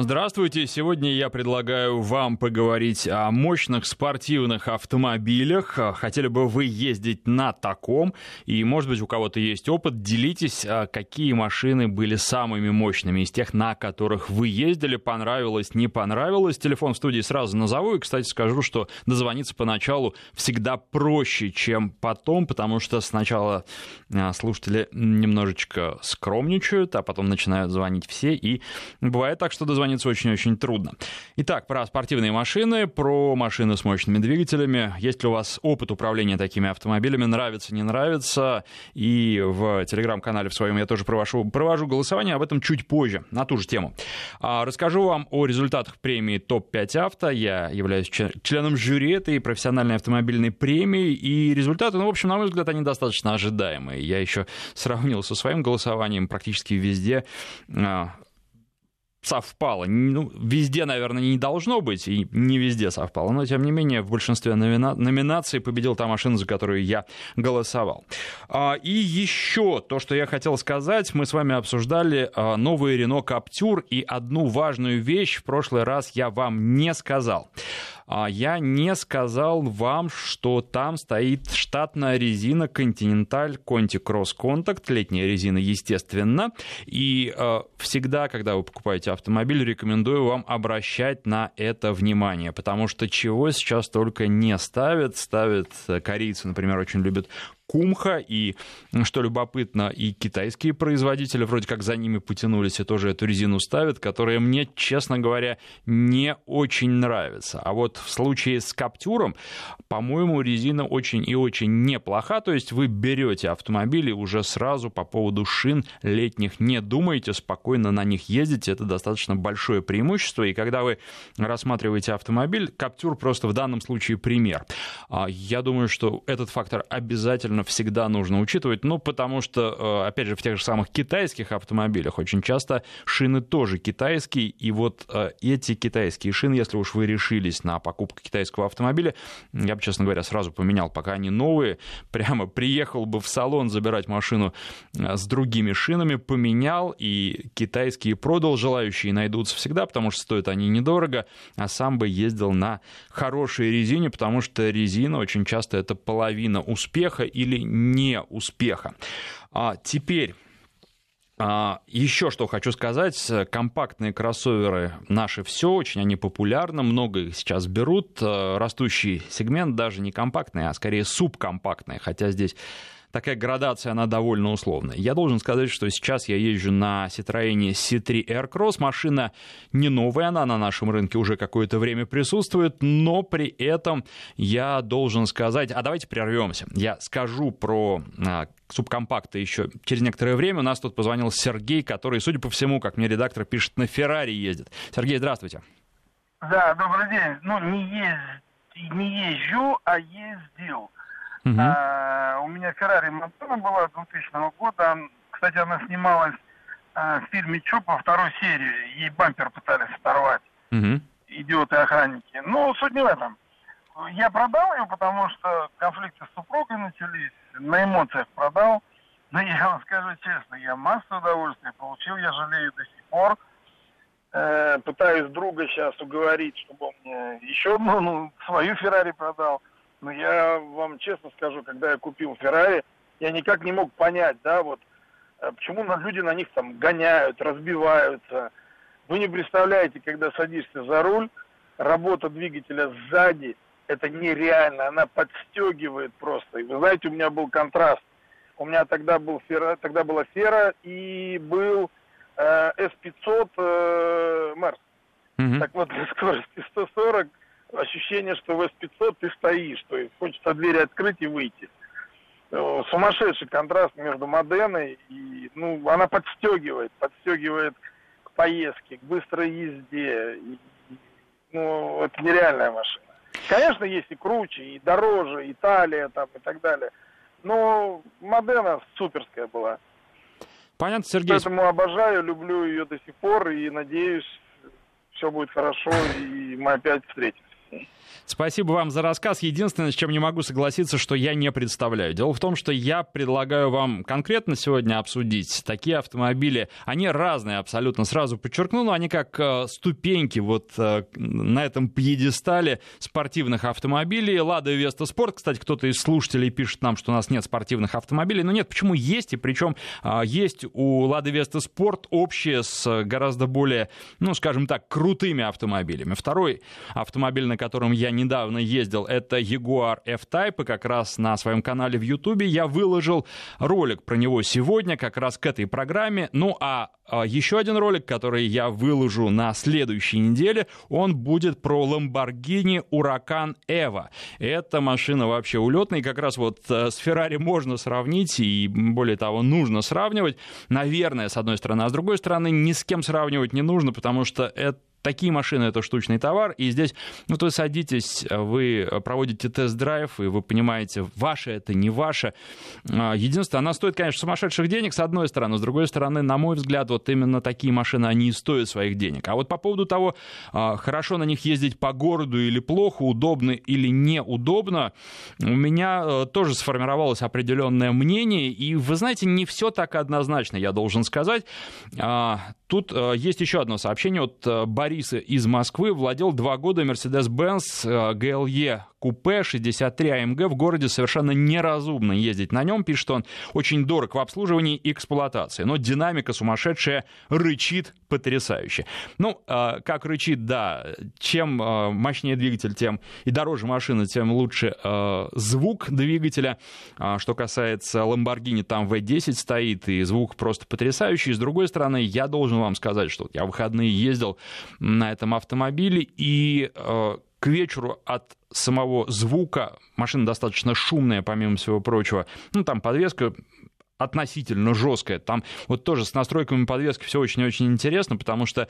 Здравствуйте. Сегодня я предлагаю вам поговорить о мощных спортивных автомобилях. Хотели бы вы ездить на таком? И, может быть, у кого-то есть опыт. Делитесь, а какие машины были самыми мощными из тех, на которых вы ездили. Понравилось, не понравилось. Телефон в студии сразу назову. И, кстати, скажу, что дозвониться поначалу всегда проще, чем потом, потому что сначала а, слушатели немножечко скромничают, а потом начинают звонить все. И бывает так, что дозвониться дозвониться очень-очень трудно. Итак, про спортивные машины, про машины с мощными двигателями. Есть ли у вас опыт управления такими автомобилями? Нравится, не нравится? И в телеграм-канале в своем я тоже провожу, провожу голосование, об этом чуть позже, на ту же тему. А, расскажу вам о результатах премии ТОП-5 авто. Я являюсь членом жюри этой профессиональной автомобильной премии, и результаты, ну, в общем, на мой взгляд, они достаточно ожидаемые. Я еще сравнил со своим голосованием практически везде а, совпало. Ну, везде, наверное, не должно быть, и не везде совпало, но, тем не менее, в большинстве номина... номинаций победил та машина, за которую я голосовал. А, и еще то, что я хотел сказать, мы с вами обсуждали а, новый Renault Captur, и одну важную вещь в прошлый раз я вам не сказал. А я не сказал вам, что там стоит штатная резина Continental Conti Cross Contact, летняя резина, естественно. И э, всегда, когда вы покупаете автомобиль, рекомендую вам обращать на это внимание, потому что чего сейчас только не ставят. Ставят э, корейцы, например, очень любят Кумха, и, что любопытно, и китайские производители вроде как за ними потянулись и тоже эту резину ставят, которая мне, честно говоря, не очень нравится. А вот в случае с Каптюром, по-моему, резина очень и очень неплоха, то есть вы берете автомобили уже сразу по поводу шин летних не думаете, спокойно на них ездите, это достаточно большое преимущество, и когда вы рассматриваете автомобиль, Каптюр просто в данном случае пример. А я думаю, что этот фактор обязательно наверное, всегда нужно учитывать, ну, потому что, э, опять же, в тех же самых китайских автомобилях очень часто шины тоже китайские, и вот э, эти китайские шины, если уж вы решились на покупку китайского автомобиля, я бы, честно говоря, сразу поменял, пока они новые, прямо приехал бы в салон забирать машину э, с другими шинами, поменял, и китайские продал, желающие найдутся всегда, потому что стоят они недорого, а сам бы ездил на хорошей резине, потому что резина очень часто это половина успеха или или не успеха. А теперь а, еще что хочу сказать, компактные кроссоверы наши все, очень они популярны, много их сейчас берут, а, растущий сегмент даже не компактный, а скорее субкомпактный, хотя здесь такая градация, она довольно условная. Я должен сказать, что сейчас я езжу на Citroёn C3 Aircross. Машина не новая, она на нашем рынке уже какое-то время присутствует, но при этом я должен сказать... А давайте прервемся. Я скажу про а, субкомпакты еще через некоторое время. У нас тут позвонил Сергей, который, судя по всему, как мне редактор пишет, на Феррари ездит. Сергей, здравствуйте. Да, добрый день. Ну, не, езд... не езжу, а ездил. Угу. А, у меня Феррари Монтана была 2000 года. Кстати, она снималась а, в фильме Чопа второй серии. Ей бампер пытались оторвать. Угу. Идиоты-охранники. Но суть не в этом. Я продал ее, потому что конфликты с супругой начались. На эмоциях продал. Но я вам скажу честно, я массу удовольствия получил, я жалею до сих пор. Э, пытаюсь друга сейчас уговорить, чтобы он мне еще одну, ну, свою Феррари продал. Но я вам честно скажу, когда я купил Феррари, я никак не мог понять, да, вот, э, почему люди на них там гоняют, разбиваются. Вы не представляете, когда садишься за руль, работа двигателя сзади, это нереально, она подстегивает просто. И вы знаете, у меня был контраст. У меня тогда, был фера, тогда была фера и был э, S500 э, Мерс. Mm-hmm. Так вот, на скорости 140 ощущение, что в S500 ты стоишь, то есть хочется дверь открыть и выйти. Э, сумасшедший контраст между Моденой и, ну, она подстегивает, подстегивает к поездке, к быстрой езде. И, ну, это нереальная машина. Конечно, есть и круче, и дороже, Италия там и так далее. Но Модена суперская была. Понятно, Сергей. Поэтому обожаю, люблю ее до сих пор и надеюсь, все будет хорошо, и мы опять встретимся. Спасибо вам за рассказ. Единственное, с чем не могу согласиться, что я не представляю. Дело в том, что я предлагаю вам конкретно сегодня обсудить такие автомобили. Они разные абсолютно. Сразу подчеркну, но они как э, ступеньки вот э, на этом пьедестале спортивных автомобилей. Лада Веста Спорт. Кстати, кто-то из слушателей пишет нам, что у нас нет спортивных автомобилей. Но нет, почему есть? И причем э, есть у Лады Веста Спорт общее с гораздо более, ну, скажем так, крутыми автомобилями. Второй автомобиль, на котором я недавно ездил, это Jaguar F-Type, и как раз на своем канале в YouTube я выложил ролик про него сегодня, как раз к этой программе. Ну а, а еще один ролик, который я выложу на следующей неделе, он будет про Lamborghini Huracan Evo. Эта машина вообще улетная, и как раз вот э, с Ferrari можно сравнить, и более того, нужно сравнивать. Наверное, с одной стороны, а с другой стороны, ни с кем сравнивать не нужно, потому что это такие машины это штучный товар, и здесь, ну, то садитесь, вы проводите тест-драйв, и вы понимаете, ваше это, не ваше. А, единственное, она стоит, конечно, сумасшедших денег, с одной стороны, с другой стороны, на мой взгляд, вот именно такие машины, они и стоят своих денег. А вот по поводу того, а, хорошо на них ездить по городу или плохо, удобно или неудобно, у меня э, тоже сформировалось определенное мнение, и, вы знаете, не все так однозначно, я должен сказать. А, тут э, есть еще одно сообщение от э, Бориса из Москвы владел два года Mercedes-Benz GLE купе 63 AMG в городе совершенно неразумно ездить на нем, пишет он, очень дорог в обслуживании и эксплуатации, но динамика сумасшедшая, рычит потрясающе. Ну, э, как рычит, да, чем э, мощнее двигатель, тем и дороже машина, тем лучше э, звук двигателя. А, что касается Lamborghini, там V10 стоит, и звук просто потрясающий. С другой стороны, я должен вам сказать, что я в выходные ездил на этом автомобиле, и к вечеру от самого звука, машина достаточно шумная, помимо всего прочего, ну, там подвеска относительно жесткая. Там вот тоже с настройками подвески все очень-очень интересно, потому что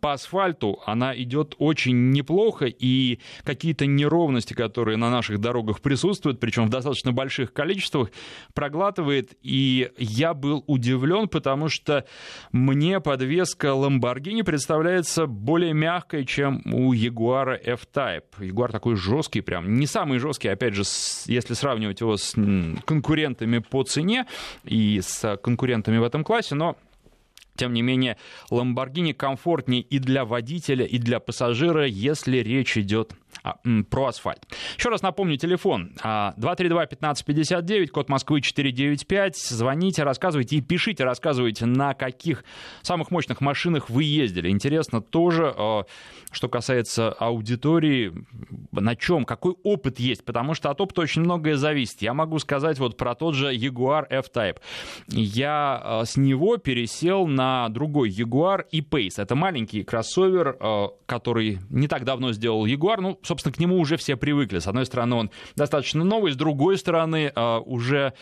по асфальту она идет очень неплохо, и какие-то неровности, которые на наших дорогах присутствуют, причем в достаточно больших количествах, проглатывает. И я был удивлен, потому что мне подвеска Lamborghini представляется более мягкой, чем у Jaguar F-Type. Jaguar такой жесткий прям, не самый жесткий, опять же, если сравнивать его с конкурентами по цене, и с конкурентами в этом классе, но тем не менее, Lamborghini комфортнее и для водителя, и для пассажира, если речь идет про асфальт. Еще раз напомню, телефон 232-1559, а, код Москвы 495. Звоните, рассказывайте и пишите, рассказывайте, на каких самых мощных машинах вы ездили. Интересно тоже, а, что касается аудитории, на чем, какой опыт есть, потому что от опыта очень многое зависит. Я могу сказать вот про тот же Jaguar F-Type. Я с него пересел на другой Jaguar E-Pace. Это маленький кроссовер, который не так давно сделал Jaguar, ну, собственно, к нему уже все привыкли. С одной стороны, он достаточно новый, с другой стороны, а, уже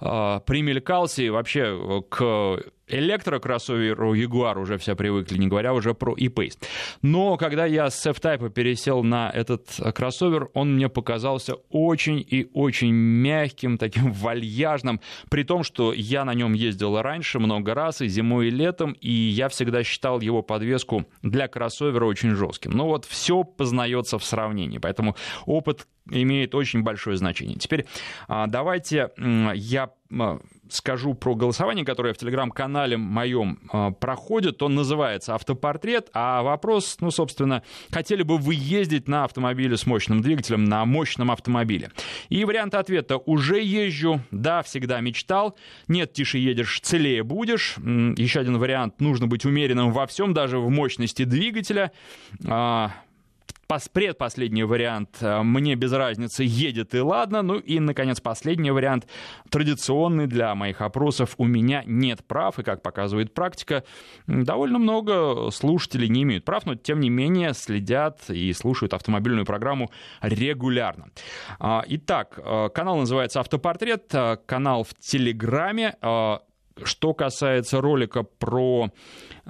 а, примелькался и вообще э, к электрокроссоверу Jaguar уже все привыкли, не говоря уже про e-Pace. Но когда я с F-Type пересел на этот кроссовер, он мне показался очень и очень мягким, таким вальяжным, при том, что я на нем ездил раньше много раз, и зимой, и летом, и я всегда считал его подвеску для кроссовера очень жестким. Но вот все познается в сравнении, поэтому опыт имеет очень большое значение. Теперь а, давайте я скажу про голосование, которое в телеграм-канале моем а, проходит. Он называется «Автопортрет», а вопрос, ну, собственно, хотели бы вы ездить на автомобиле с мощным двигателем, на мощном автомобиле? И вариант ответа «Уже езжу», «Да, всегда мечтал», «Нет, тише едешь, целее будешь». Еще один вариант «Нужно быть умеренным во всем, даже в мощности двигателя». Предпоследний вариант э, «Мне без разницы, едет и ладно». Ну и, наконец, последний вариант, традиционный для моих опросов «У меня нет прав». И, как показывает практика, довольно много слушателей не имеют прав, но, тем не менее, следят и слушают автомобильную программу регулярно. А, итак, э, канал называется «Автопортрет», э, канал в Телеграме. Что касается ролика про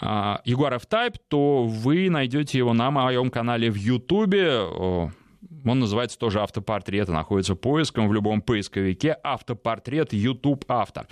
Jaguar F-Type, то вы найдете его на моем канале в YouTube. Он называется тоже автопортрет, находится поиском в любом поисковике автопортрет YouTube авто.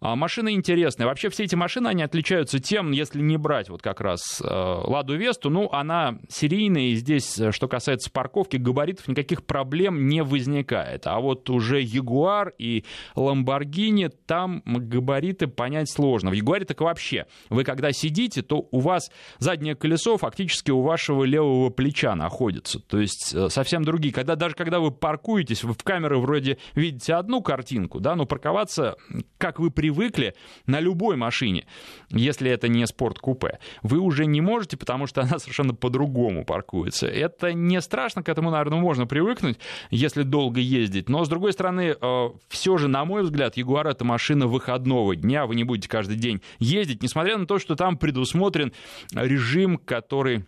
А машина интересная. Вообще все эти машины, они отличаются тем, если не брать вот как раз э, Ладу Весту, ну, она серийная, и здесь, э, что касается парковки, габаритов никаких проблем не возникает. А вот уже Ягуар и Ламборгини, там габариты понять сложно. В Ягуаре так вообще. Вы когда сидите, то у вас заднее колесо фактически у вашего левого плеча находится. То есть э, другие. Когда, даже когда вы паркуетесь, вы в камеры вроде видите одну картинку, да, но парковаться, как вы привыкли, на любой машине, если это не спорт-купе, вы уже не можете, потому что она совершенно по-другому паркуется. Это не страшно, к этому, наверное, можно привыкнуть, если долго ездить. Но, с другой стороны, э, все же, на мой взгляд, Ягуар — это машина выходного дня. Вы не будете каждый день ездить, несмотря на то, что там предусмотрен режим, который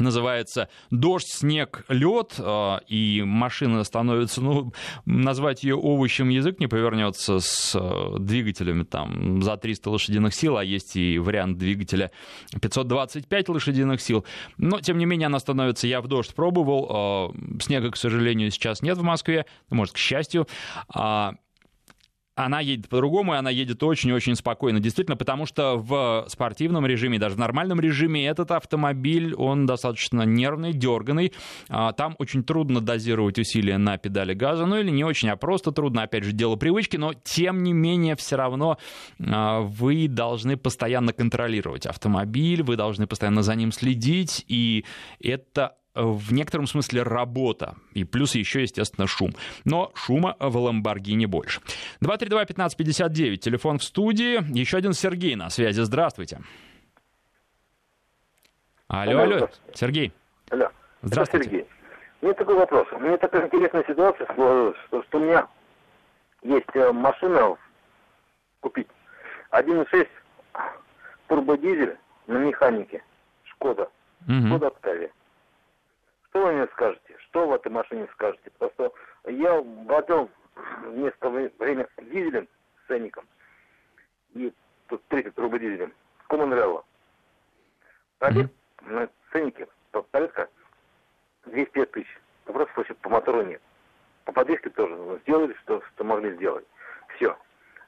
называется «Дождь, снег, лед», э, и машина становится, ну, назвать ее овощем язык не повернется с э, двигателями там за 300 лошадиных сил, а есть и вариант двигателя 525 лошадиных сил. Но, тем не менее, она становится, я в дождь пробовал, э, снега, к сожалению, сейчас нет в Москве, может, к счастью, а она едет по-другому, и она едет очень-очень спокойно. Действительно, потому что в спортивном режиме, даже в нормальном режиме, этот автомобиль, он достаточно нервный, дерганный. А, там очень трудно дозировать усилия на педали газа, ну или не очень, а просто трудно, опять же, дело привычки, но тем не менее все равно а, вы должны постоянно контролировать автомобиль, вы должны постоянно за ним следить, и это в некотором смысле работа. И плюс еще, естественно, шум. Но шума в Ламборгини больше. 232-1559, телефон в студии. Еще один Сергей на связи. Здравствуйте. Алло, алло. Сергей. Алло. Здравствуйте. Это Сергей. У меня такой вопрос. У меня такая интересная ситуация, что, что у меня есть э, машина купить 1.6 турбодизель на механике. Шкода. Угу. Шкода Октавия. Что вы мне скажете? Что в этой машине скажете? Просто я платил в несколько время дизелем с ценником. И тут третий турбодизелем. Common Rail. Пробег mm-hmm. на ценнике порядка 205 тысяч. Просто вообще по мотору нет. По подвеске тоже сделали, что, что могли сделать. Все.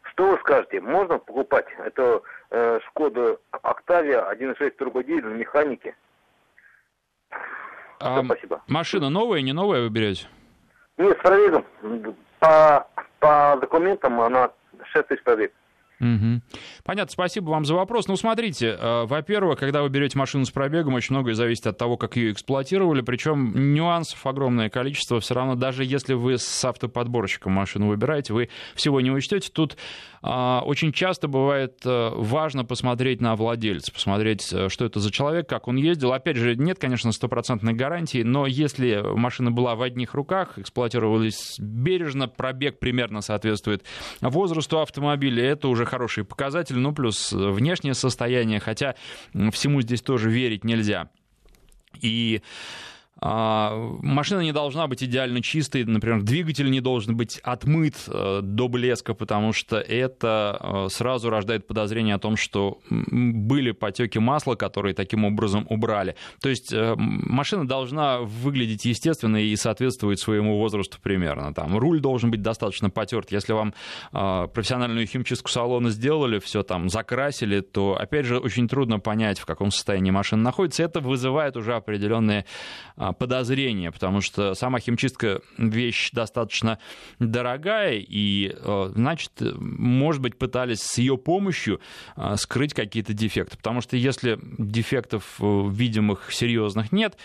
Что вы скажете? Можно покупать эту э, Шкоду Октавия 1.6 турбодизель на механике? А спасибо. Машина новая, не новая вы берете? Нет, с пробегом. По, по документам она 6 тысяч пробег. Угу. Понятно, спасибо вам за вопрос. Ну, смотрите, э, во-первых, когда вы берете машину с пробегом, очень многое зависит от того, как ее эксплуатировали, причем нюансов огромное количество. Все равно, даже если вы с автоподборщиком машину выбираете, вы всего не учтете. Тут а, очень часто бывает э, важно посмотреть на владельца, посмотреть, э, что это за человек, как он ездил. Опять же, нет, конечно, стопроцентной гарантии, но если машина была в одних руках, эксплуатировались бережно, пробег примерно соответствует возрасту автомобиля, это уже хороший показатель, ну, плюс внешнее состояние, хотя всему здесь тоже верить нельзя. И машина не должна быть идеально чистой, например, двигатель не должен быть отмыт э, до блеска, потому что это э, сразу рождает подозрение о том, что были потеки масла, которые таким образом убрали. То есть э, машина должна выглядеть естественно и соответствовать своему возрасту примерно. Там руль должен быть достаточно потерт. Если вам профессиональную химчистку салона сделали, все там закрасили, то, опять же, очень трудно понять, в каком состоянии машина находится. Это вызывает уже определенные подозрения, потому что сама химчистка вещь достаточно дорогая, и, э, значит, может быть, пытались с ее помощью э, скрыть какие-то дефекты. Потому что если дефектов э, видимых серьезных нет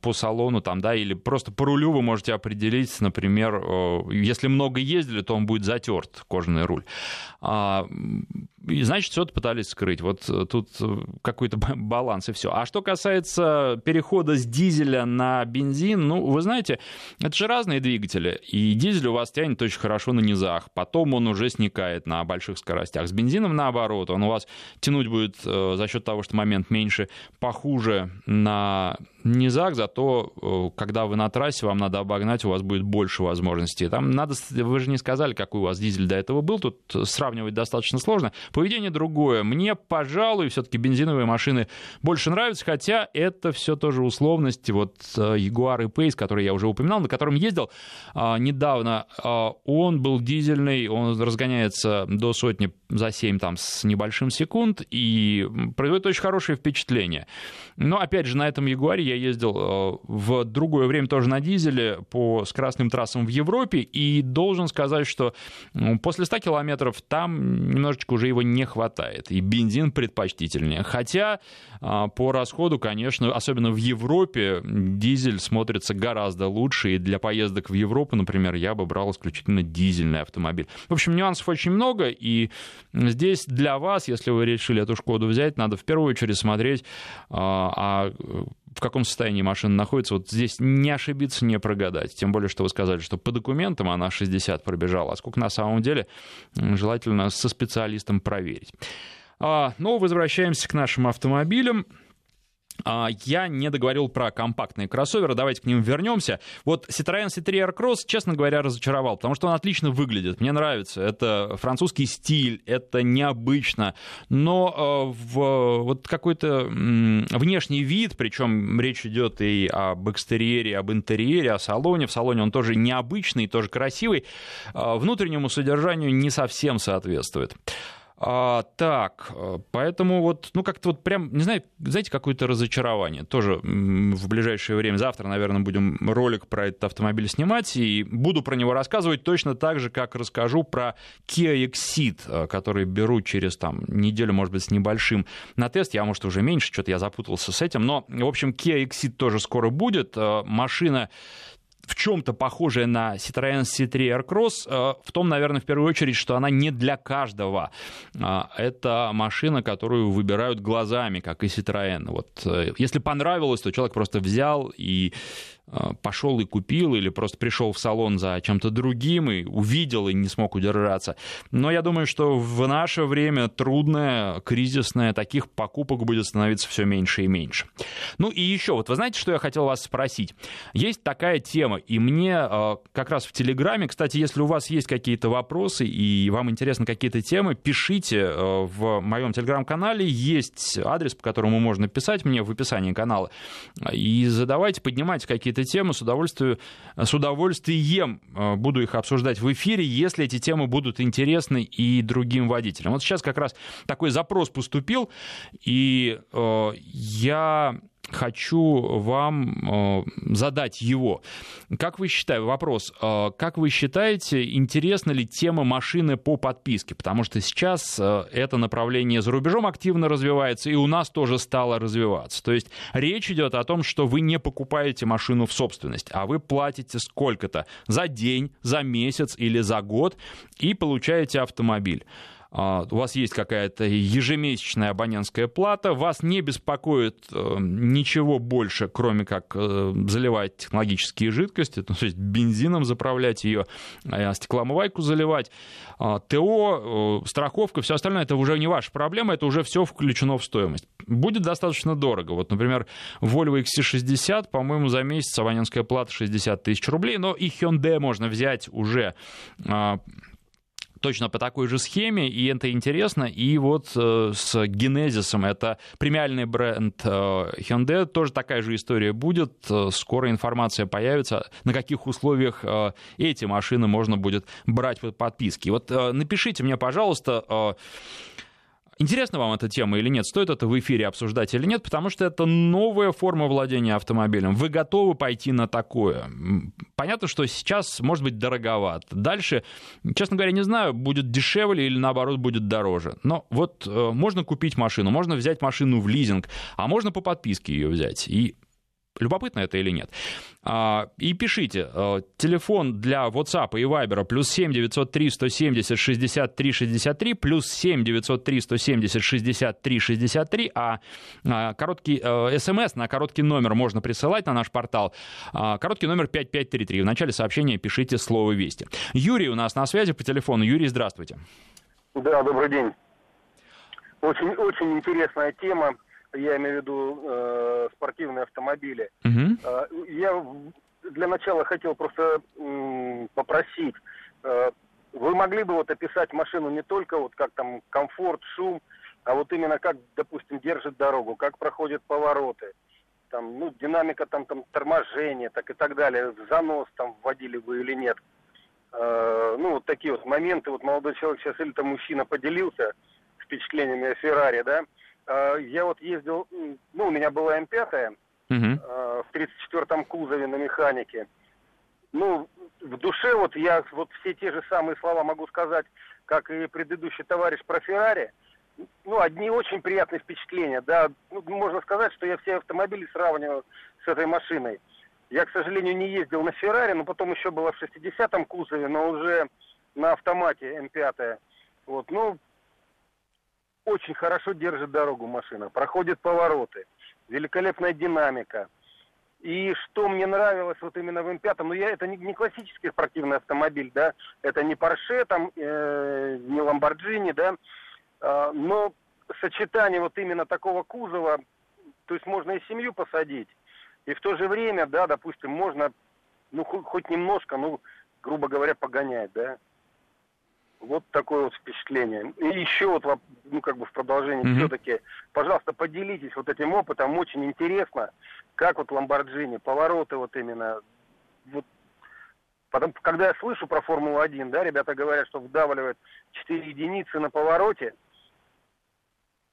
по салону там, да, или просто по рулю вы можете определить, например, если много ездили, то он будет затерт, кожаный руль. И, значит, что-то пытались скрыть. Вот э, тут э, какой-то баланс и все. А что касается перехода с дизеля на бензин, ну, вы знаете, это же разные двигатели. И дизель у вас тянет очень хорошо на низах. Потом он уже сникает на больших скоростях. С бензином наоборот. Он у вас тянуть будет э, за счет того, что момент меньше, похуже на низах, зато э, когда вы на трассе, вам надо обогнать, у вас будет больше возможностей. Там надо, вы же не сказали, какой у вас дизель до этого был, тут сравнивать достаточно сложно. Поведение другое. Мне, пожалуй, все-таки бензиновые машины больше нравятся, хотя это все тоже условности. Вот Jaguar и Pace, который я уже упоминал, на котором ездил а, недавно, а, он был дизельный, он разгоняется до сотни за 7 там, с небольшим секунд и производит очень хорошее впечатление. Но, опять же, на этом Ягуаре я ездил э, в другое время тоже на дизеле по скоростным трассам в Европе и должен сказать, что после 100 километров там немножечко уже его не хватает, и бензин предпочтительнее. Хотя э, по расходу, конечно, особенно в Европе, дизель смотрится гораздо лучше, и для поездок в Европу, например, я бы брал исключительно дизельный автомобиль. В общем, нюансов очень много, и здесь для вас, если вы решили эту Шкоду взять, надо в первую очередь смотреть а, а в каком состоянии машина находится, вот здесь не ошибиться, не прогадать. Тем более, что вы сказали, что по документам она 60 пробежала, а сколько на самом деле, желательно со специалистом проверить. А, но возвращаемся к нашим автомобилям. А, я не договорил про компактные кроссоверы, давайте к ним вернемся. Вот Citroёn C3 Aircross, честно говоря, разочаровал, потому что он отлично выглядит, мне нравится. Это французский стиль, это необычно, но э, в, вот какой-то внешний вид, причем речь идет и об экстерьере, об интерьере, о салоне. В салоне он тоже необычный, тоже красивый, э, внутреннему содержанию не совсем соответствует. А, так, э, поэтому вот, ну как-то вот прям, не знаю, знаете, какое-то разочарование. Тоже в ближайшее время, завтра, наверное, будем ролик про этот автомобиль снимать, и буду про него рассказывать точно так же, как расскажу про Kia Exceed, э, который беру через там неделю, может быть, с небольшим на тест. Я, может, уже меньше, что-то я запутался с этим, но, в общем, Kia Exceed тоже скоро будет. Э, машина в чем-то похожая на Citroёn C3 Aircross, э, в том, наверное, в первую очередь, что она не для каждого. А, это машина, которую выбирают глазами, как и Citroёn. Вот, э, если понравилось, то человек просто взял и пошел и купил, или просто пришел в салон за чем-то другим и увидел и не смог удержаться. Но я думаю, что в наше время трудное, кризисное, таких покупок будет становиться все меньше и меньше. Ну и еще, вот вы знаете, что я хотел вас спросить? Есть такая тема, и мне а, как раз в Телеграме, кстати, если у вас есть какие-то вопросы и вам интересны какие-то темы, пишите а, в моем Телеграм-канале, есть адрес, по которому можно писать мне в описании канала, и задавайте, поднимайте какие-то какие-то темы, с удовольствием, с удовольствием э, буду их обсуждать в эфире, если эти темы будут интересны и другим водителям. Вот сейчас как раз такой запрос поступил, и э, я хочу вам э, задать его. Как вы считаете, вопрос, э, как вы считаете, интересна ли тема машины по подписке? Потому что сейчас э, это направление за рубежом активно развивается, и у нас тоже стало развиваться. То есть речь идет о том, что вы не покупаете машину в собственность, а вы платите сколько-то за день, за месяц или за год и получаете автомобиль. А, у вас есть какая-то ежемесячная абонентская плата, вас не беспокоит э, ничего больше, кроме как э, заливать технологические жидкости, то есть бензином заправлять ее, а, стеклоомывайку заливать, а, ТО, э, страховка, все остальное, это уже не ваша проблема, это уже все включено в стоимость. Будет достаточно дорого. Вот, например, Volvo XC60, по-моему, за месяц абонентская плата 60 тысяч рублей, но и Hyundai можно взять уже точно по такой же схеме, и это интересно. И вот э, с Genesis, это премиальный бренд э, Hyundai, тоже такая же история будет. Э, скоро информация появится, на каких условиях э, эти машины можно будет брать под подписки. Вот э, напишите мне, пожалуйста, Интересна вам эта тема или нет? Стоит это в эфире обсуждать или нет? Потому что это новая форма владения автомобилем. Вы готовы пойти на такое? Понятно, что сейчас может быть дороговато. Дальше, честно говоря, не знаю, будет дешевле или наоборот будет дороже. Но вот э, можно купить машину, можно взять машину в лизинг, а можно по подписке ее взять. И Любопытно это или нет? А, и пишите. Э, телефон для WhatsApp и Viber плюс 7 903 170 63 63 плюс 7 903 170 63 63, а короткий смс э, на короткий номер можно присылать на наш портал. А, короткий номер 5533. В начале сообщения пишите слово «Вести». Юрий у нас на связи по телефону. Юрий, здравствуйте. Да, добрый день. Очень, очень интересная тема я имею в виду э, спортивные автомобили. Угу. Я для начала хотел просто э, попросить, э, вы могли бы вот описать машину не только вот как там комфорт, шум, а вот именно как, допустим, держит дорогу, как проходят повороты, там, ну, динамика там, там торможения, так и так далее, занос там вводили вы или нет. Э, ну, вот такие вот моменты, вот молодой человек сейчас или там мужчина поделился впечатлениями о Феррари, да. Э, я вот ездил, ну, у меня была М5, uh э, в 34-м кузове на механике. Ну, в душе вот я вот все те же самые слова могу сказать, как и предыдущий товарищ про Феррари. Ну, одни очень приятные впечатления, да. Ну, можно сказать, что я все автомобили сравниваю с этой машиной. Я, к сожалению, не ездил на Феррари, но потом еще было в 60-м кузове, но уже на автомате М5. Вот, ну, очень хорошо держит дорогу машина, проходит повороты, великолепная динамика. И что мне нравилось вот именно в М5, ну я это не, не классический спортивный автомобиль, да, это не Porsche, там, э, не Lamborghini, да, э, но сочетание вот именно такого кузова, то есть можно и семью посадить, и в то же время, да, допустим, можно, ну, хоть, хоть немножко, ну, грубо говоря, погонять, да. Вот такое вот впечатление. И еще вот, ну, как бы в продолжении mm-hmm. все-таки, пожалуйста, поделитесь вот этим опытом, очень интересно, как вот Ламборджини, повороты вот именно, вот Потом, когда я слышу про Формулу-1, да, ребята говорят, что вдавливают 4 единицы на повороте,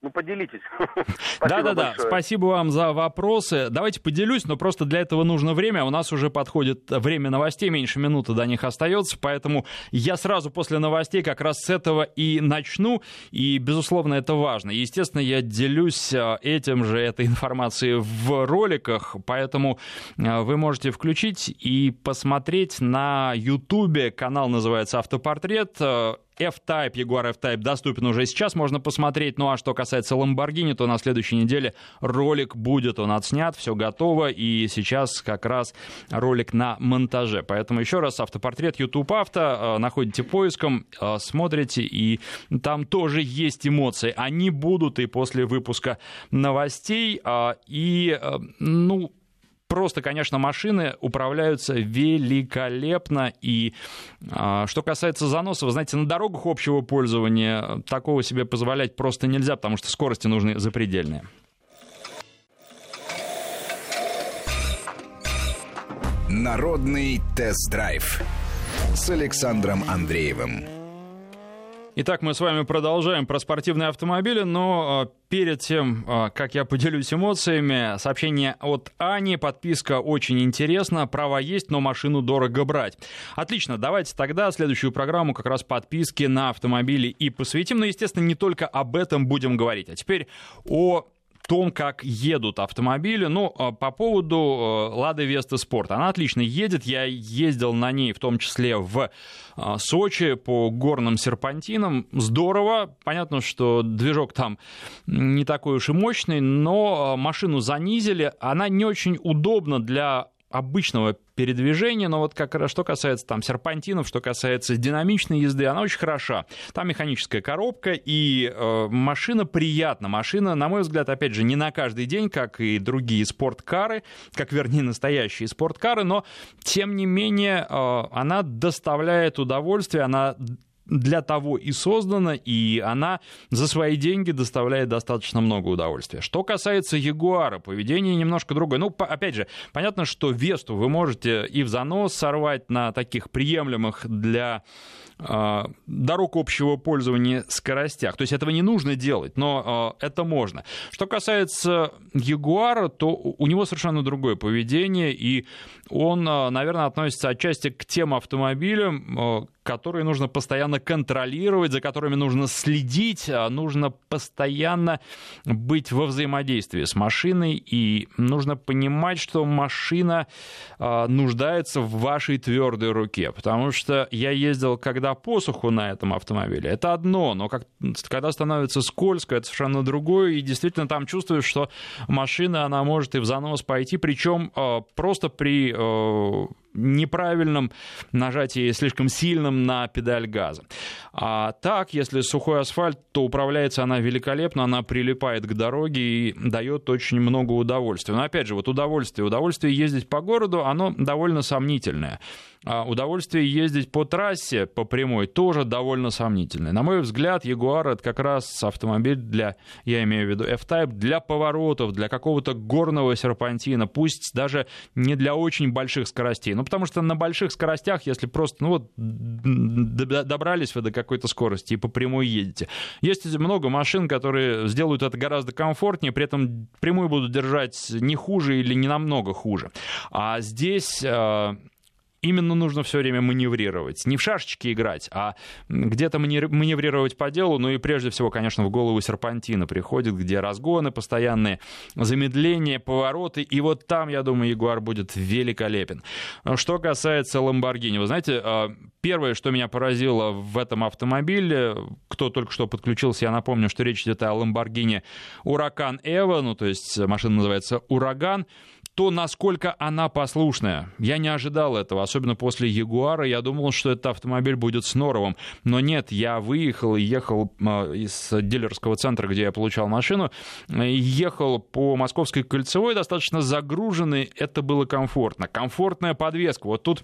ну, поделитесь. Да-да-да, спасибо вам за вопросы. Давайте поделюсь, но просто для этого нужно время. У нас уже подходит время новостей, меньше минуты до них остается, поэтому я сразу после новостей как раз с этого и начну, и, безусловно, это важно. Естественно, я делюсь э, этим же, этой информацией в роликах, поэтому э, вы можете включить и посмотреть на YouTube, канал называется «Автопортрет», э, F-Type, Jaguar F-Type доступен уже сейчас, можно посмотреть. Ну а что касается Lamborghini, то на следующей неделе ролик будет, он отснят, все готово, и сейчас как раз ролик на монтаже. Поэтому еще раз, автопортрет YouTube Авто, э, находите поиском, э, смотрите, и там тоже есть эмоции. Они будут и после выпуска новостей, э, и, ну, просто, конечно, машины управляются великолепно. И а, что касается заноса, вы знаете, на дорогах общего пользования такого себе позволять просто нельзя, потому что скорости нужны запредельные. Народный тест-драйв с Александром Андреевым. Итак, мы с вами продолжаем про спортивные автомобили, но а, перед тем, а, как я поделюсь эмоциями, сообщение от Ани, подписка очень интересна, права есть, но машину дорого брать. Отлично, давайте тогда следующую программу как раз подписки на автомобили и посвятим, но, естественно, не только об этом будем говорить. А теперь о том, как едут автомобили. Ну, а, по поводу Лады Веста Спорт. Она отлично едет. Я ездил на ней в том числе в а, Сочи по горным серпантинам. Здорово. Понятно, что движок там не такой уж и мощный, но а, машину занизили. Она не очень удобна для обычного передвижения, но вот как что касается там серпантинов, что касается динамичной езды, она очень хороша. Там механическая коробка, и э, машина приятна. Машина, на мой взгляд, опять же, не на каждый день, как и другие спорткары, как, вернее, настоящие спорткары, но, тем не менее, э, она доставляет удовольствие, она для того и создана, и она за свои деньги доставляет достаточно много удовольствия. Что касается Ягуара, поведение немножко другое. Ну, опять же, понятно, что Весту вы можете и в занос сорвать на таких приемлемых для а, дорог общего пользования скоростях. То есть этого не нужно делать, но а, это можно. Что касается Ягуара, то у него совершенно другое поведение, и он, а, наверное, относится отчасти к тем автомобилям, которые нужно постоянно контролировать, за которыми нужно следить, нужно постоянно быть во взаимодействии с машиной, и нужно понимать, что машина нуждается в вашей твердой руке, потому что я ездил, когда посуху на этом автомобиле, это одно, но как, когда становится скользко, это совершенно другое, и действительно там чувствуешь, что машина, она может и в занос пойти, причем э, просто при неправильном нажатии, слишком сильном на педаль газа. А так, если сухой асфальт, то управляется она великолепно, она прилипает к дороге и дает очень много удовольствия. Но опять же, вот удовольствие, удовольствие ездить по городу, оно довольно сомнительное. А удовольствие ездить по трассе, по прямой, тоже довольно сомнительное. На мой взгляд, Jaguar это как раз автомобиль для, я имею в виду F-Type, для поворотов, для какого-то горного серпантина, пусть даже не для очень больших скоростей. Ну, потому что на больших скоростях, если просто, ну вот, добрались вы до какой-то скорости и по прямой едете. Есть много машин, которые сделают это гораздо комфортнее, при этом прямую будут держать не хуже или не намного хуже. А здесь а, именно нужно все время маневрировать. Не в шашечки играть, а где-то маневрировать по делу. Ну и прежде всего, конечно, в голову серпантина приходит, где разгоны постоянные, замедления, повороты. И вот там, я думаю, Ягуар будет великолепен. Что касается Ламборгини, вы знаете, а, первое, что меня поразило в этом автомобиле, кто только что подключился, я напомню, что речь идет о Ламборгини Уракан Эва, ну то есть машина называется Ураган то, насколько она послушная. Я не ожидал этого, особенно после Ягуара. Я думал, что этот автомобиль будет с норовом. Но нет, я выехал и ехал из дилерского центра, где я получал машину, ехал по Московской кольцевой, достаточно загруженный. Это было комфортно. Комфортная подвеска. Вот тут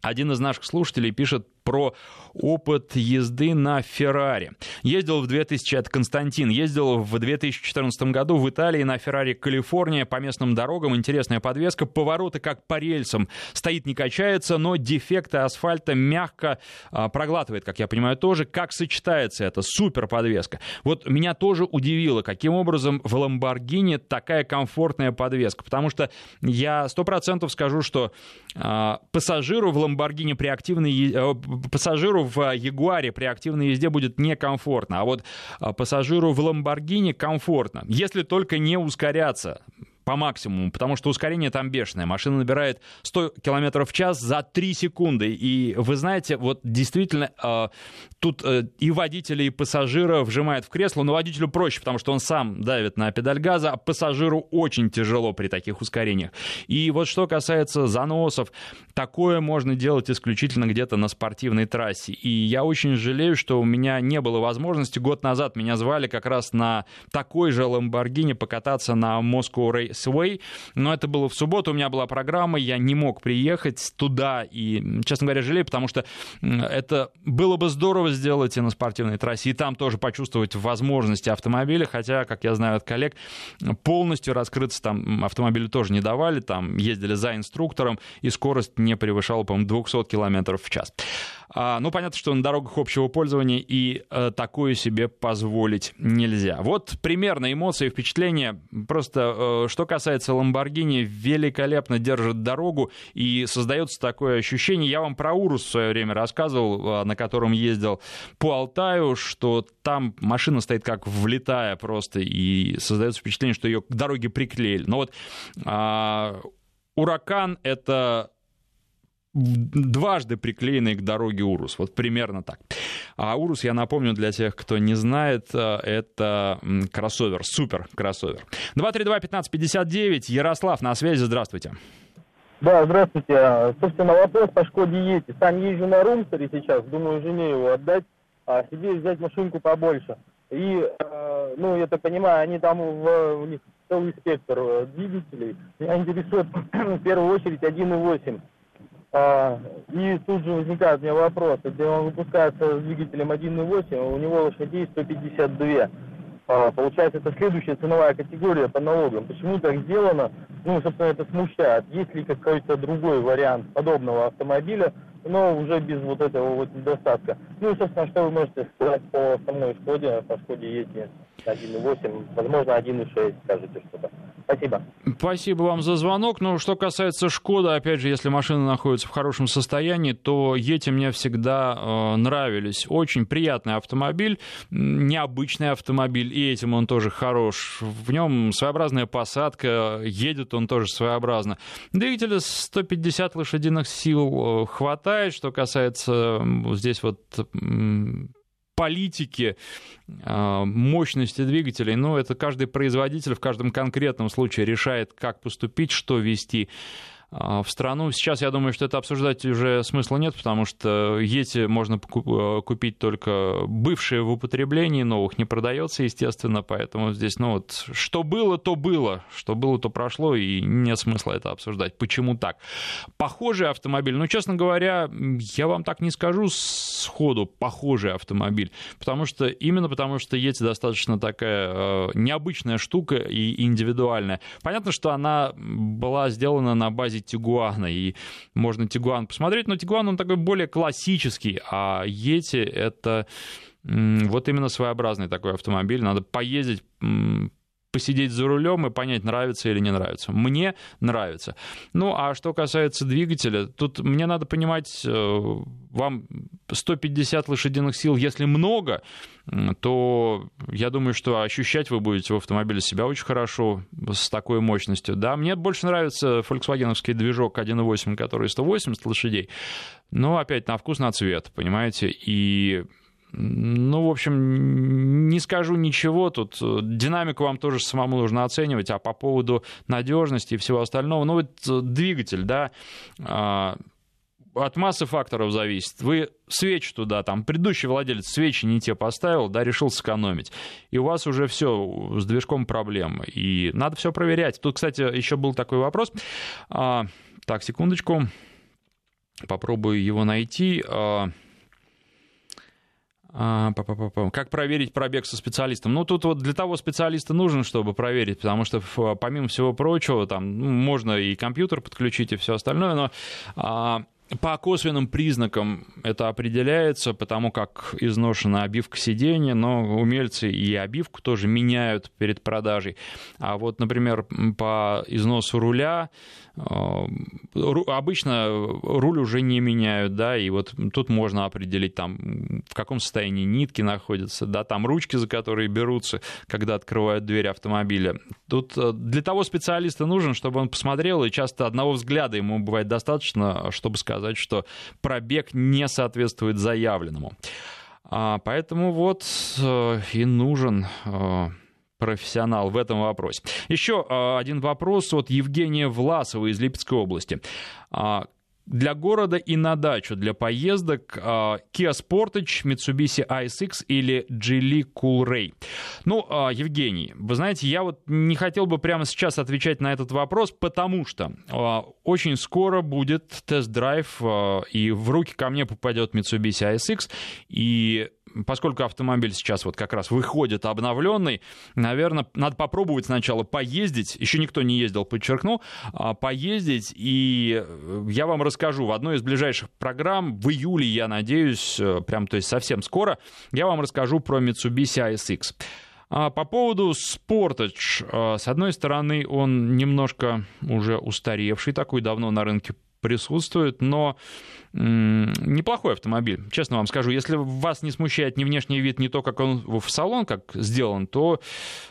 один из наших слушателей пишет про опыт езды на Феррари. Ездил в 2000, это Константин, ездил в 2014 году в Италии на Феррари Калифорния по местным дорогам, интересная подвеска, повороты как по рельсам, стоит не качается, но дефекты асфальта мягко а, проглатывает, как я понимаю, тоже. Как сочетается это? Супер подвеска. Вот меня тоже удивило, каким образом в Ламборгини такая комфортная подвеска, потому что я сто процентов скажу, что а, пассажиру в Ламборгини при активной э, пассажиру в Ягуаре при активной езде будет некомфортно, а вот а, пассажиру в Ламборгини комфортно, если только не ускоряться по максимуму, потому что ускорение там бешеное. Машина набирает 100 км в час за 3 секунды. И вы знаете, вот действительно, э, тут э, и водителя, и пассажира вжимает в кресло, но водителю проще, потому что он сам давит на педаль газа, а пассажиру очень тяжело при таких ускорениях. И вот что касается заносов, такое можно делать исключительно где-то на спортивной трассе. И я очень жалею, что у меня не было возможности. Год назад меня звали как раз на такой же Lamborghini покататься на Moscow Sway, но это было в субботу, у меня была программа, я не мог приехать туда, и, честно говоря, жалею, потому что это было бы здорово сделать и на спортивной трассе, и там тоже почувствовать возможности автомобиля, хотя, как я знаю от коллег, полностью раскрыться там автомобили тоже не давали, там ездили за инструктором, и скорость не превышала, по-моему, 200 км в час. А, ну, понятно, что на дорогах общего пользования и э, такое себе позволить нельзя. Вот примерно эмоции, впечатления. Просто, э, что касается Lamborghini, великолепно держит дорогу и создается такое ощущение. Я вам про Урус в свое время рассказывал, э, на котором ездил по Алтаю, что там машина стоит как влетая просто, и создается впечатление, что ее к дороге приклеили. Но вот э, Уракан — это дважды приклеенный к дороге Урус. Вот примерно так. А Урус, я напомню, для тех, кто не знает, э, это кроссовер, супер кроссовер. 232-1559, Ярослав на связи, здравствуйте. Да, здравствуйте. А, собственно, вопрос по Шкоде Ети. Сам езжу на Румсере сейчас, думаю, жене его отдать, а себе взять машинку побольше. И, э, ну, я так понимаю, они там, в, у них целый спектр э, двигателей. Меня интересует в первую очередь 1.8. А, и тут же возникает у меня вопрос, если он выпускается с двигателем 1.8, у него лошадей 152. А, получается, это следующая ценовая категория по налогам. Почему так сделано? Ну, собственно, это смущает. Есть ли какой-то другой вариант подобного автомобиля, но уже без вот этого вот недостатка? Ну и, собственно, что вы можете сказать по самой Шкоде, по Шкоде Ети 1.8, возможно, 1.6, скажете что-то. Спасибо. Спасибо вам за звонок. Но что касается Шкода, опять же, если машина находится в хорошем состоянии, то эти мне всегда э, нравились. Очень приятный автомобиль, необычный автомобиль, и этим он тоже хорош. В нем своеобразная посадка, едет он тоже своеобразно. Двигателя 150 лошадиных сил э, хватает. Что касается здесь вот политики а, мощности двигателей, но это каждый производитель в каждом конкретном случае решает, как поступить, что вести. В страну. Сейчас я думаю, что это обсуждать уже смысла нет, потому что эти можно купить только бывшие в употреблении, новых не продается, естественно, поэтому здесь, ну вот, что было, то было, что было, то прошло, и нет смысла это обсуждать. Почему так? Похожий автомобиль, ну, честно говоря, я вам так не скажу сходу, похожий автомобиль, потому что, именно потому что Yeti достаточно такая э, необычная штука и индивидуальная. Понятно, что она была сделана на базе Тигуана, и можно Тигуан посмотреть, но Тигуан, он такой более классический, а Yeti — это вот именно своеобразный такой автомобиль. Надо поездить, посидеть за рулем и понять, нравится или не нравится. Мне нравится. Ну, а что касается двигателя, тут мне надо понимать, э, вам 150 лошадиных сил, если много, то я думаю, что ощущать вы будете в автомобиле себя очень хорошо с такой мощностью. Да, мне больше нравится фольксвагеновский движок 1.8, который 180 лошадей, но опять на вкус, на цвет, понимаете, и ну, в общем, не скажу ничего. Тут э, динамику вам тоже самому нужно оценивать. А по поводу надежности и всего остального, ну, вот э, двигатель, да, а, от массы факторов зависит. Вы свечи туда, там, предыдущий владелец свечи не те поставил, да, решил сэкономить. И у вас уже все с движком проблемы. И надо все проверять. Тут, кстати, еще был такой вопрос. А, так, секундочку. Попробую его найти. А, как проверить пробег со специалистом? Ну, тут вот для того специалиста нужен, чтобы проверить, потому что помимо всего прочего, там ну, можно и компьютер подключить, и все остальное, но а, по косвенным признакам это определяется, потому как изношена обивка сиденья, но умельцы и обивку тоже меняют перед продажей. А вот, например, по износу руля обычно руль уже не меняют, да, и вот тут можно определить, там, в каком состоянии нитки находятся, да, там ручки, за которые берутся, когда открывают дверь автомобиля. Тут э, для того специалиста нужен, чтобы он посмотрел, и часто одного взгляда ему бывает достаточно, чтобы сказать, что пробег не соответствует заявленному. А, поэтому вот э, и нужен профессионал в этом вопросе. Еще а, один вопрос от Евгения Власова из Липецкой области а, для города и на дачу, для поездок uh, Kia Sportage, Mitsubishi ASX или Geely Coolray. Ну, uh, Евгений, вы знаете, я вот не хотел бы прямо сейчас отвечать на этот вопрос, потому что очень скоро будет тест-драйв, и в руки ко мне попадет Mitsubishi ASX, и поскольку автомобиль сейчас вот как раз выходит обновленный, наверное, надо попробовать сначала поездить, еще никто не ездил, подчеркну, а, поездить, и э, я вам расскажу. В одной из ближайших программ, в июле, я надеюсь, э, прям, то есть совсем скоро, я вам расскажу про Mitsubishi ASX. А по поводу Sportage, э, с одной стороны, он немножко уже устаревший, такой давно на рынке присутствует, но неплохой автомобиль, честно вам скажу. Если вас не смущает ни внешний вид, ни то, как он в салон как сделан, то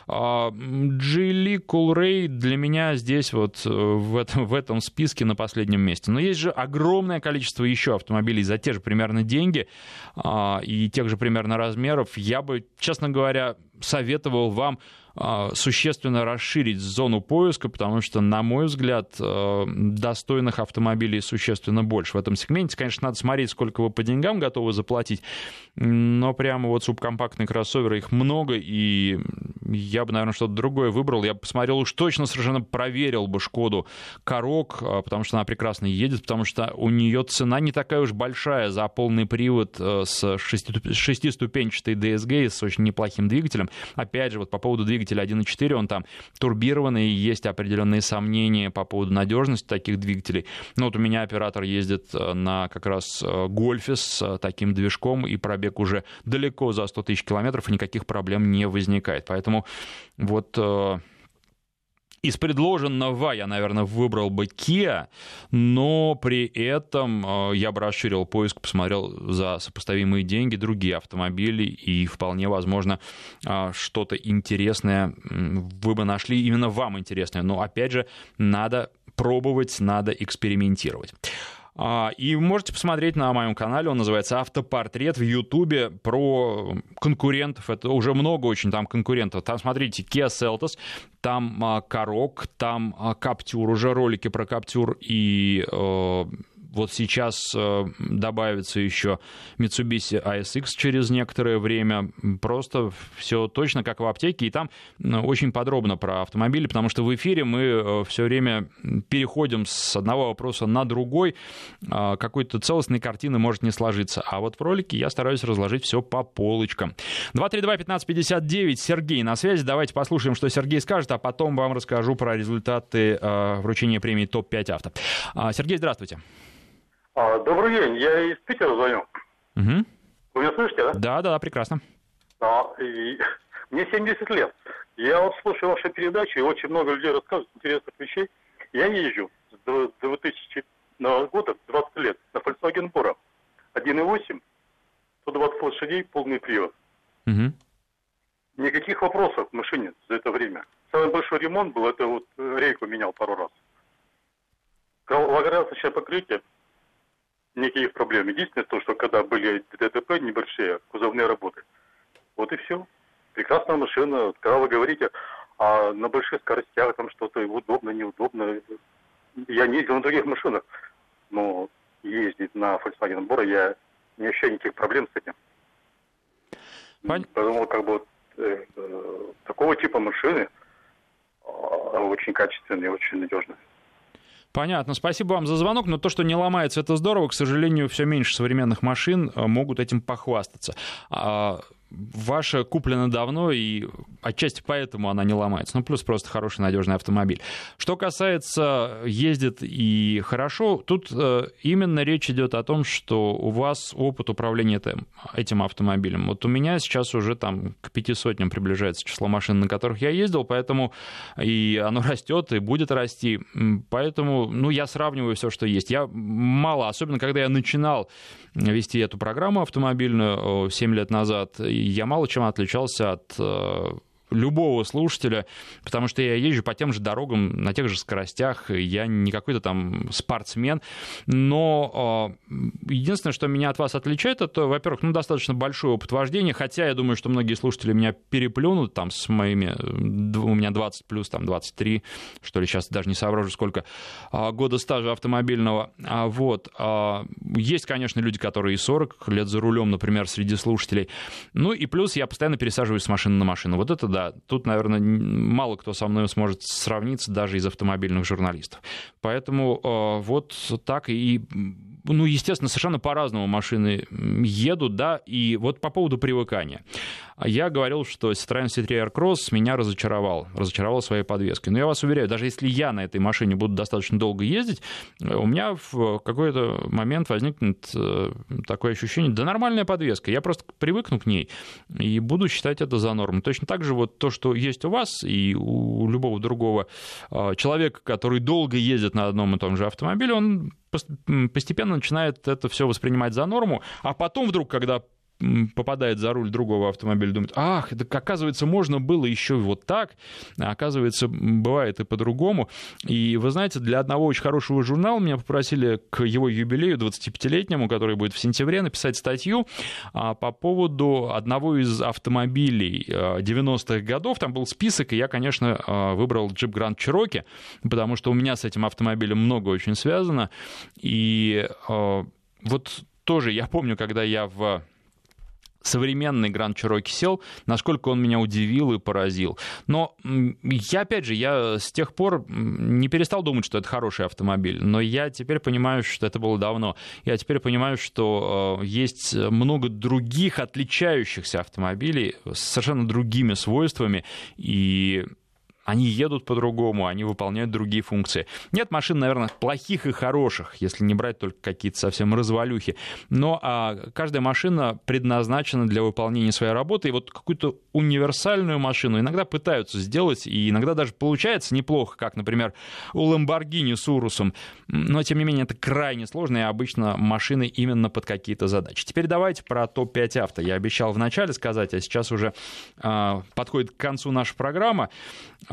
Geely Coolray для меня здесь вот э, в этом, в этом списке на последнем месте. Но есть же огромное количество еще автомобилей за те же примерно деньги а, и тех же примерно размеров. Я бы, честно говоря, советовал вам а, существенно расширить зону поиска, потому что, на мой взгляд, э, достойных автомобилей существенно больше в этом сегменте. Конечно, надо смотреть, сколько вы по деньгам готовы заплатить, но прямо вот субкомпактные кроссоверы, их много, и я бы, наверное, что-то другое выбрал. Я бы посмотрел уж точно совершенно проверил бы Шкоду Корок, а, потому что она прекрасно едет, потому что у нее цена не такая уж большая за полный привод э, с шестиступенчатой DSG, с очень неплохим двигателем. Опять же, вот по поводу двигателя двигатель 1.4, он там турбированный, есть определенные сомнения по поводу надежности таких двигателей. Но вот у меня оператор ездит э, на как раз э, гольфе с э, таким движком, и пробег уже далеко за 100 тысяч километров, и никаких проблем не возникает. Поэтому вот из предложенного я, наверное, выбрал бы Kia, но при этом э, я бы расширил поиск, посмотрел за сопоставимые деньги другие автомобили, и вполне возможно э, что-то интересное вы бы нашли, именно вам интересное. Но, опять же, надо пробовать, надо экспериментировать. А, и можете посмотреть на моем канале, он называется «Автопортрет» в Ютубе про конкурентов. Это уже много очень там конкурентов. Там, смотрите, Kia Seltos, там Корок, там Каптюр, уже ролики про Каптюр и э, вот сейчас э, добавится еще Mitsubishi ASX через некоторое время. Просто все точно как в аптеке. И там очень подробно про автомобили, потому что в эфире мы э, все время переходим с одного вопроса на другой. Какой-то целостной картины может не сложиться. А вот в ролике я стараюсь разложить все по полочкам. 232-1559. Сергей на связи. Давайте послушаем, что Сергей скажет, а потом вам расскажу про результаты э, вручения премии ТОП-5 авто. А, Сергей, здравствуйте. А, добрый день, я из Питера звоню. Угу. Вы меня слышите, да? Да, да, прекрасно. А, и... Мне 70 лет. Я вот слушаю ваши передачи, и очень много людей рассказывают интересных вещей. Я езжу с 2000 года, 20 лет, на Volkswagen Polo. 1.8, 120 лошадей, полный привод. Угу. Никаких вопросов в машине за это время. Самый большой ремонт был, это вот рейку менял пару раз. Кровообрасточное покрытие, никаких проблем. Единственное то, что когда были ДТП небольшие, кузовные работы, вот и все. Прекрасная машина. Когда вы говорите, а на больших скоростях там что-то удобно, неудобно. Я не ездил на других машинах, но ездить на Volkswagen Bora я не ощущаю никаких проблем с этим. Пон... Поэтому как бы э, э, такого типа машины э, очень качественные, очень надежные. Понятно. Спасибо вам за звонок. Но то, что не ломается, это здорово. К сожалению, все меньше современных машин э, могут этим похвастаться. Ваша куплена давно, и отчасти поэтому она не ломается. Ну, плюс просто хороший, надежный автомобиль. Что касается ездит и хорошо, тут э, именно речь идет о том, что у вас опыт управления этим, этим автомобилем. Вот у меня сейчас уже там к пяти сотням приближается число машин, на которых я ездил, поэтому и оно растет, и будет расти. Поэтому, ну, я сравниваю все, что есть. Я мало, особенно когда я начинал вести эту программу автомобильную 7 лет назад, я мало чем отличался от э, любого слушателя, потому что я езжу по тем же дорогам, на тех же скоростях, я не какой-то там спортсмен, но э, единственное, что меня от вас отличает, это, во-первых, ну, достаточно большой опыт вождения, хотя я думаю, что многие слушатели меня переплюнут там с моими, у меня 20 плюс, там 23, что ли, сейчас даже не соображу, сколько э, года стажа автомобильного, а вот, есть, конечно, люди, которые и 40 лет за рулем, например, среди слушателей, ну и плюс я постоянно пересаживаюсь с машины на машину, вот это да, тут, наверное, мало кто со мной сможет сравниться даже из автомобильных журналистов. Поэтому э, вот так и ну, естественно, совершенно по-разному машины едут, да, и вот по поводу привыкания. Я говорил, что Citroёn C3 Aircross меня разочаровал, разочаровал своей подвеской. Но я вас уверяю, даже если я на этой машине буду достаточно долго ездить, у меня в какой-то момент возникнет э, такое ощущение, да нормальная подвеска, я просто привыкну к ней и буду считать это за норму. Точно так же вот то, что есть у вас и у любого другого э, человека, который долго ездит на одном и том же автомобиле, он постепенно начинает это все воспринимать за норму, а потом вдруг, когда попадает за руль другого автомобиля, думает, ах, это, оказывается, можно было еще вот так, а оказывается, бывает и по-другому. И вы знаете, для одного очень хорошего журнала меня попросили к его юбилею 25-летнему, который будет в сентябре, написать статью а, по поводу одного из автомобилей 90-х а, годов. Там был список, и я, конечно, выбрал Jeep Grand Cherokee, потому что у меня с этим автомобилем много очень связано. И вот тоже я помню, когда я в современный Гранд Чироки сел, насколько он меня удивил и поразил. Но я, опять же, я с тех пор не перестал думать, что это хороший автомобиль, но я теперь понимаю, что это было давно. Я теперь понимаю, что э, есть много других отличающихся автомобилей с совершенно другими свойствами, и они едут по-другому, они выполняют другие функции. Нет машин, наверное, плохих и хороших, если не брать только какие-то совсем развалюхи. Но а, каждая машина предназначена для выполнения своей работы. И вот какую-то универсальную машину иногда пытаются сделать, и иногда даже получается неплохо, как, например, у Lamborghini с Урусом. Но, тем не менее, это крайне сложно, и обычно машины именно под какие-то задачи. Теперь давайте про топ-5 авто. Я обещал вначале сказать, а сейчас уже а, подходит к концу наша программа.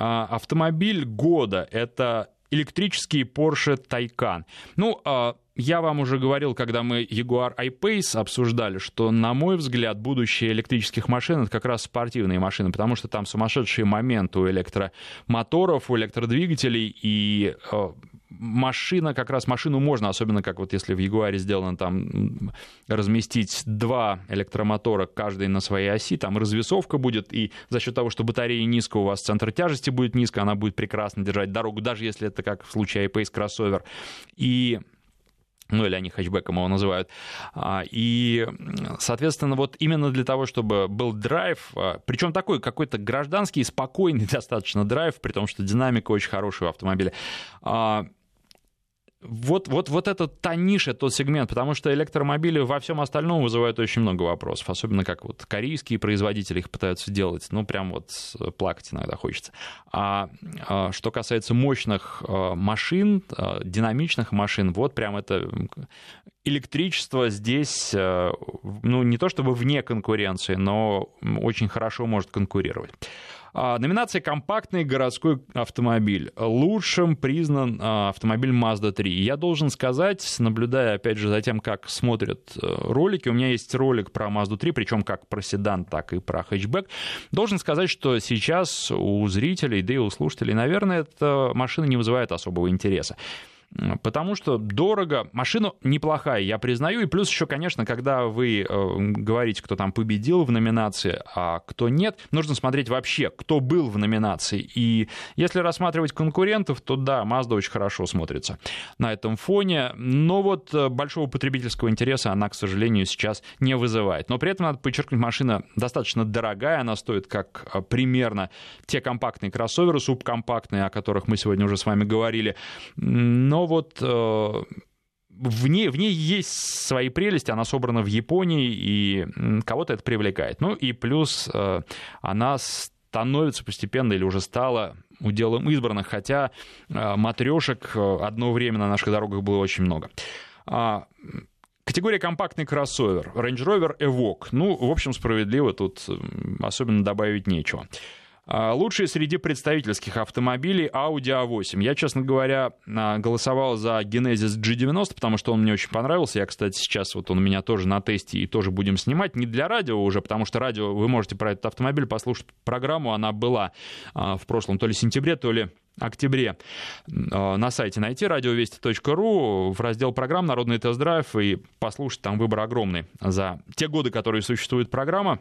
А, автомобиль года — это электрический Porsche Taycan. Ну, а, я вам уже говорил, когда мы Jaguar I-Pace обсуждали, что, на мой взгляд, будущее электрических машин — это как раз спортивные машины, потому что там сумасшедшие моменты у электромоторов, у электродвигателей, и э, машина, как раз машину можно, особенно как вот если в Ягуаре сделано там разместить два электромотора, каждый на своей оси, там развесовка будет, и за счет того, что батарея низко, у вас центр тяжести будет низко, она будет прекрасно держать дорогу, даже если это как в случае iPace кроссовер. И ну или они хэтчбеком его называют. А, и, соответственно, вот именно для того, чтобы был драйв, а, причем такой какой-то гражданский, спокойный достаточно драйв, при том, что динамика очень хорошая у автомобиля, а, вот, вот, вот это та ниша, тот сегмент, потому что электромобили во всем остальном вызывают очень много вопросов, особенно как вот корейские производители их пытаются делать, ну, прям вот плакать иногда хочется. А, а что касается мощных а, машин, а, динамичных машин, вот прям это электричество здесь, ну, не то чтобы вне конкуренции, но очень хорошо может конкурировать. А, номинация «Компактный городской автомобиль». Лучшим признан а, автомобиль Mazda 3. Я должен сказать, наблюдая, опять же, за тем, как смотрят э, ролики, у меня есть ролик про Mazda 3, причем как про седан, так и про хэтчбэк. Должен сказать, что сейчас у зрителей, да и у слушателей, наверное, эта машина не вызывает особого интереса потому что дорого. Машина неплохая, я признаю. И плюс еще, конечно, когда вы э, говорите, кто там победил в номинации, а кто нет, нужно смотреть вообще, кто был в номинации. И если рассматривать конкурентов, то да, Mazda очень хорошо смотрится на этом фоне. Но вот э, большого потребительского интереса она, к сожалению, сейчас не вызывает. Но при этом надо подчеркнуть, машина достаточно дорогая, она стоит как э, примерно те компактные кроссоверы, субкомпактные, о которых мы сегодня уже с вами говорили. Но но вот э, в ней, в ней есть свои прелести, она собрана в Японии, и кого-то это привлекает. Ну и плюс э, она становится постепенно или уже стала уделом избранных, хотя э, матрешек одно время на наших дорогах было очень много. А, категория компактный кроссовер. Range Rover Evoque. Ну, в общем, справедливо, тут особенно добавить нечего. А, лучшие среди представительских автомобилей Audi A8. Я, честно говоря, а, голосовал за Genesis G90, потому что он мне очень понравился. Я, кстати, сейчас вот он у меня тоже на тесте и тоже будем снимать. Не для радио уже, потому что радио, вы можете про этот автомобиль послушать программу. Она была а, в прошлом то ли сентябре, то ли октябре на сайте найти радиовести.ру в раздел программ «Народный тест-драйв» и послушать, там выбор огромный за те годы, которые существует программа.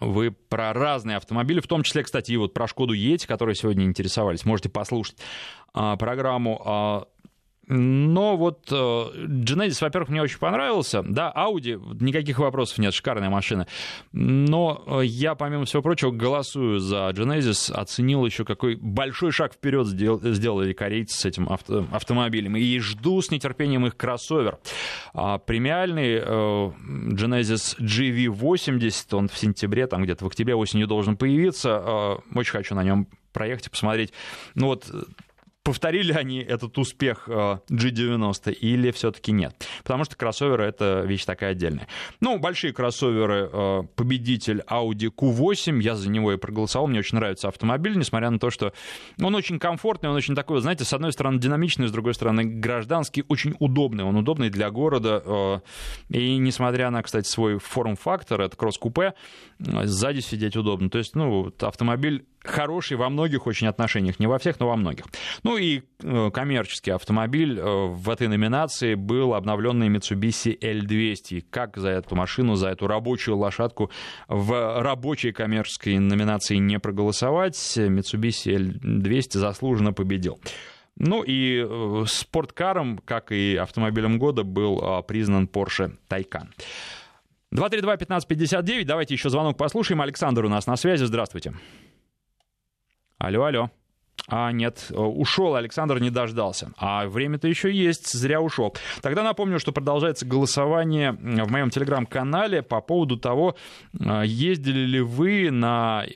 Вы про разные автомобили, в том числе, кстати, и вот про Шкоду Ети, которые сегодня интересовались, можете послушать а, программу. А, но вот э, Genesis, во-первых, мне очень понравился. Да, Audi, никаких вопросов нет, шикарная машина. Но э, я, помимо всего прочего, голосую за Genesis. Оценил еще, какой большой шаг вперед сделали корейцы с этим авто, автомобилем. И жду с нетерпением их кроссовер. А премиальный э, Genesis GV80, он в сентябре, там где-то в октябре осенью должен появиться. Очень хочу на нем проехать и посмотреть. Ну вот повторили они этот успех э, G90 или все-таки нет? Потому что кроссоверы — это вещь такая отдельная. Ну, большие кроссоверы, э, победитель Audi Q8, я за него и проголосовал, мне очень нравится автомобиль, несмотря на то, что он очень комфортный, он очень такой, знаете, с одной стороны динамичный, с другой стороны гражданский, очень удобный, он удобный для города, э, и несмотря на, кстати, свой форм-фактор, это кросс-купе, сзади сидеть удобно. То есть, ну, автомобиль хороший во многих очень отношениях, не во всех, но во многих. Ну и э, коммерческий автомобиль э, в этой номинации был обновленный Mitsubishi L200. Как за эту машину, за эту рабочую лошадку в рабочей коммерческой номинации не проголосовать, Mitsubishi L200 заслуженно победил. Ну и э, спорткаром, как и автомобилем года, был признан Porsche Taycan. 232-1559, давайте еще звонок послушаем. Александр у нас на связи, здравствуйте. Алло, алло. А, нет, ушел, Александр не дождался. А время-то еще есть, зря ушел. Тогда напомню, что продолжается голосование в моем телеграм-канале по поводу того, а, ездили ли вы на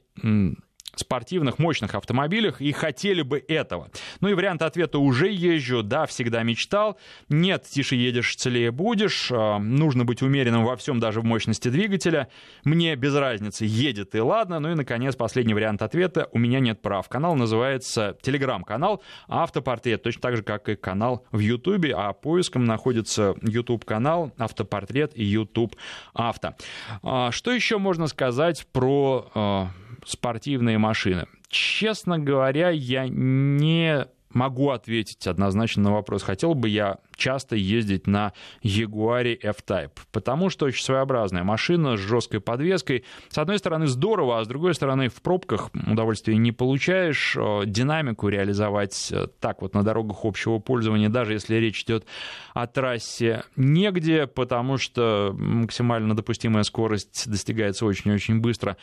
спортивных, мощных автомобилях и хотели бы этого. Ну и вариант ответа уже езжу, да, всегда мечтал. Нет, тише едешь, целее будешь. А, нужно быть умеренным во всем, даже в мощности двигателя. Мне без разницы, едет и ладно. Ну и, наконец, последний вариант ответа. У меня нет прав. Канал называется телеграм-канал «Автопортрет», точно так же, как и канал в Ютубе, а поиском находится YouTube-канал «Автопортрет» и YouTube «Авто». А, что еще можно сказать про а, спортивные машины? Честно говоря, я не могу ответить однозначно на вопрос, хотел бы я часто ездить на Jaguar F-Type, потому что очень своеобразная машина с жесткой подвеской. С одной стороны здорово, а с другой стороны в пробках удовольствия не получаешь. Э, динамику реализовать э, так вот на дорогах общего пользования, даже если речь идет о трассе, негде, потому что максимально допустимая скорость достигается очень-очень быстро.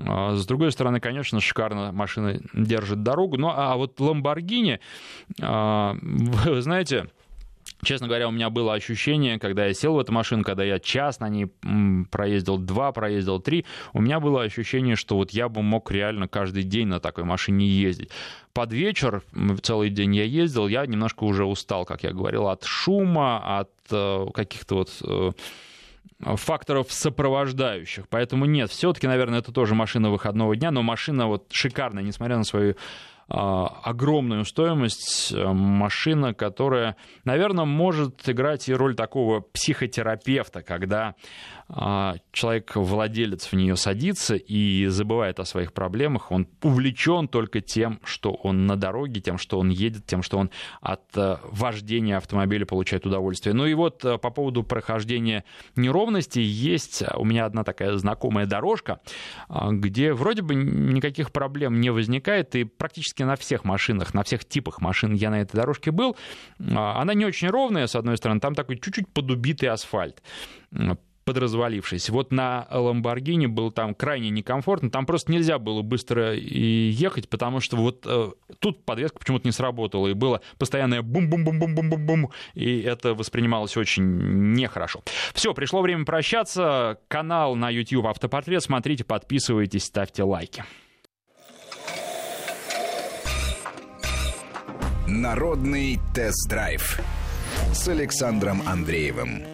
А с другой стороны, конечно, шикарно машина держит дорогу. Ну, а вот Lamborghini, а, вы знаете, Честно говоря, у меня было ощущение, когда я сел в эту машину, когда я час на ней проездил, два, проездил, три, у меня было ощущение, что вот я бы мог реально каждый день на такой машине ездить. Под вечер, целый день я ездил, я немножко уже устал, как я говорил, от шума, от э, каких-то вот э, факторов сопровождающих. Поэтому нет, все-таки, наверное, это тоже машина выходного дня, но машина вот шикарная, несмотря на свою а, огромную стоимость э, машина, которая, наверное, может играть и роль такого психотерапевта, когда человек, владелец в нее садится и забывает о своих проблемах, он увлечен только тем, что он на дороге, тем, что он едет, тем, что он от э, вождения автомобиля получает удовольствие. Ну и вот э, по поводу прохождения неровностей есть у меня одна такая знакомая дорожка, а, где вроде бы никаких проблем не возникает, и практически на всех машинах, на всех типах машин я на этой дорожке был. А, она не очень ровная, с одной стороны, там такой чуть-чуть подубитый асфальт подразвалившись. Вот на Ламборгини было там крайне некомфортно, там просто нельзя было быстро ехать, потому что вот э, тут подвеска почему-то не сработала, и было постоянное бум-бум-бум-бум-бум-бум, и это воспринималось очень нехорошо. Все, пришло время прощаться. Канал на YouTube Автопортрет, смотрите, подписывайтесь, ставьте лайки. Народный тест-драйв с Александром Андреевым.